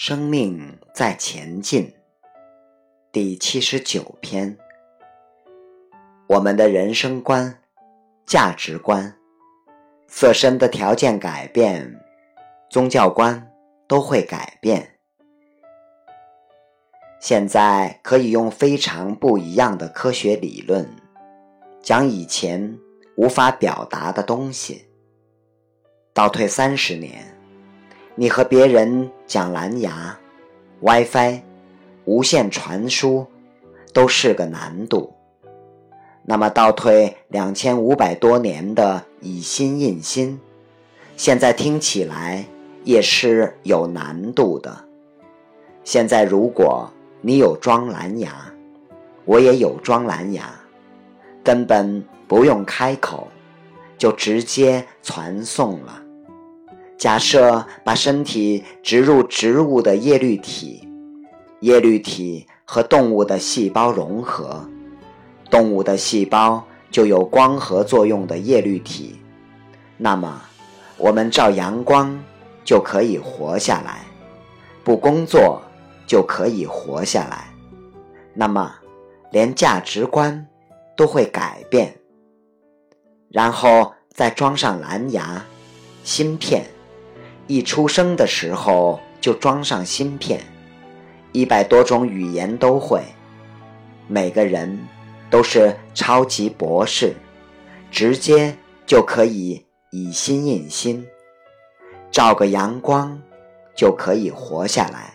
生命在前进，第七十九篇。我们的人生观、价值观、自身的条件改变，宗教观都会改变。现在可以用非常不一样的科学理论，讲以前无法表达的东西。倒退三十年。你和别人讲蓝牙、WiFi、无线传输都是个难度，那么倒退两千五百多年的以心印心，现在听起来也是有难度的。现在如果你有装蓝牙，我也有装蓝牙，根本不用开口，就直接传送了。假设把身体植入植物的叶绿体，叶绿体和动物的细胞融合，动物的细胞就有光合作用的叶绿体，那么我们照阳光就可以活下来，不工作就可以活下来，那么连价值观都会改变，然后再装上蓝牙芯片。一出生的时候就装上芯片，一百多种语言都会，每个人都是超级博士，直接就可以以心印心，照个阳光就可以活下来，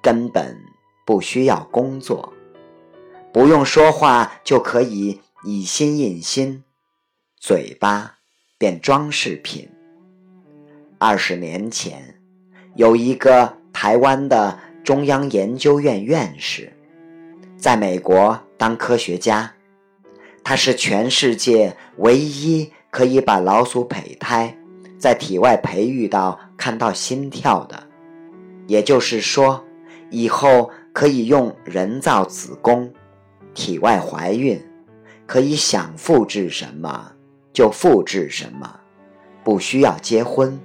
根本不需要工作，不用说话就可以以心印心，嘴巴变装饰品。二十年前，有一个台湾的中央研究院院士，在美国当科学家。他是全世界唯一可以把老鼠胚胎在体外培育到看到心跳的，也就是说，以后可以用人造子宫，体外怀孕，可以想复制什么就复制什么，不需要结婚。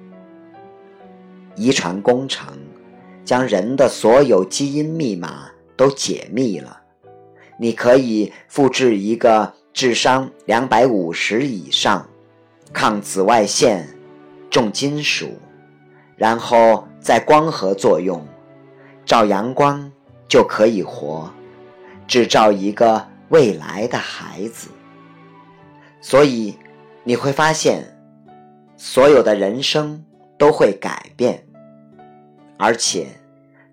遗传工程将人的所有基因密码都解密了。你可以复制一个智商两百五十以上、抗紫外线、重金属，然后在光合作用，照阳光就可以活，制造一个未来的孩子。所以你会发现，所有的人生。都会改变，而且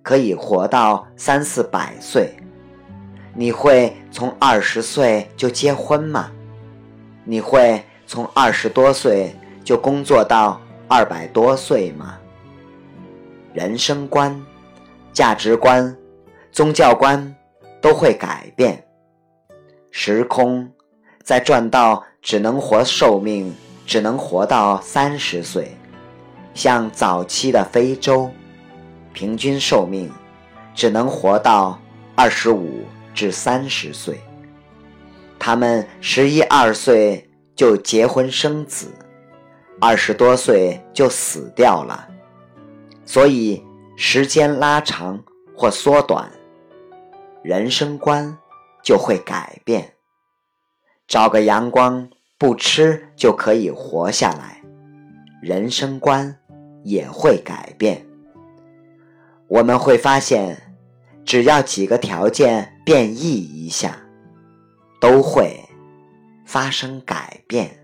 可以活到三四百岁。你会从二十岁就结婚吗？你会从二十多岁就工作到二百多岁吗？人生观、价值观、宗教观都会改变。时空在转到只能活寿命，只能活到三十岁。像早期的非洲，平均寿命只能活到二十五至三十岁，他们十一二岁就结婚生子，二十多岁就死掉了。所以时间拉长或缩短，人生观就会改变。找个阳光不吃就可以活下来，人生观。也会改变。我们会发现，只要几个条件变异一下，都会发生改变。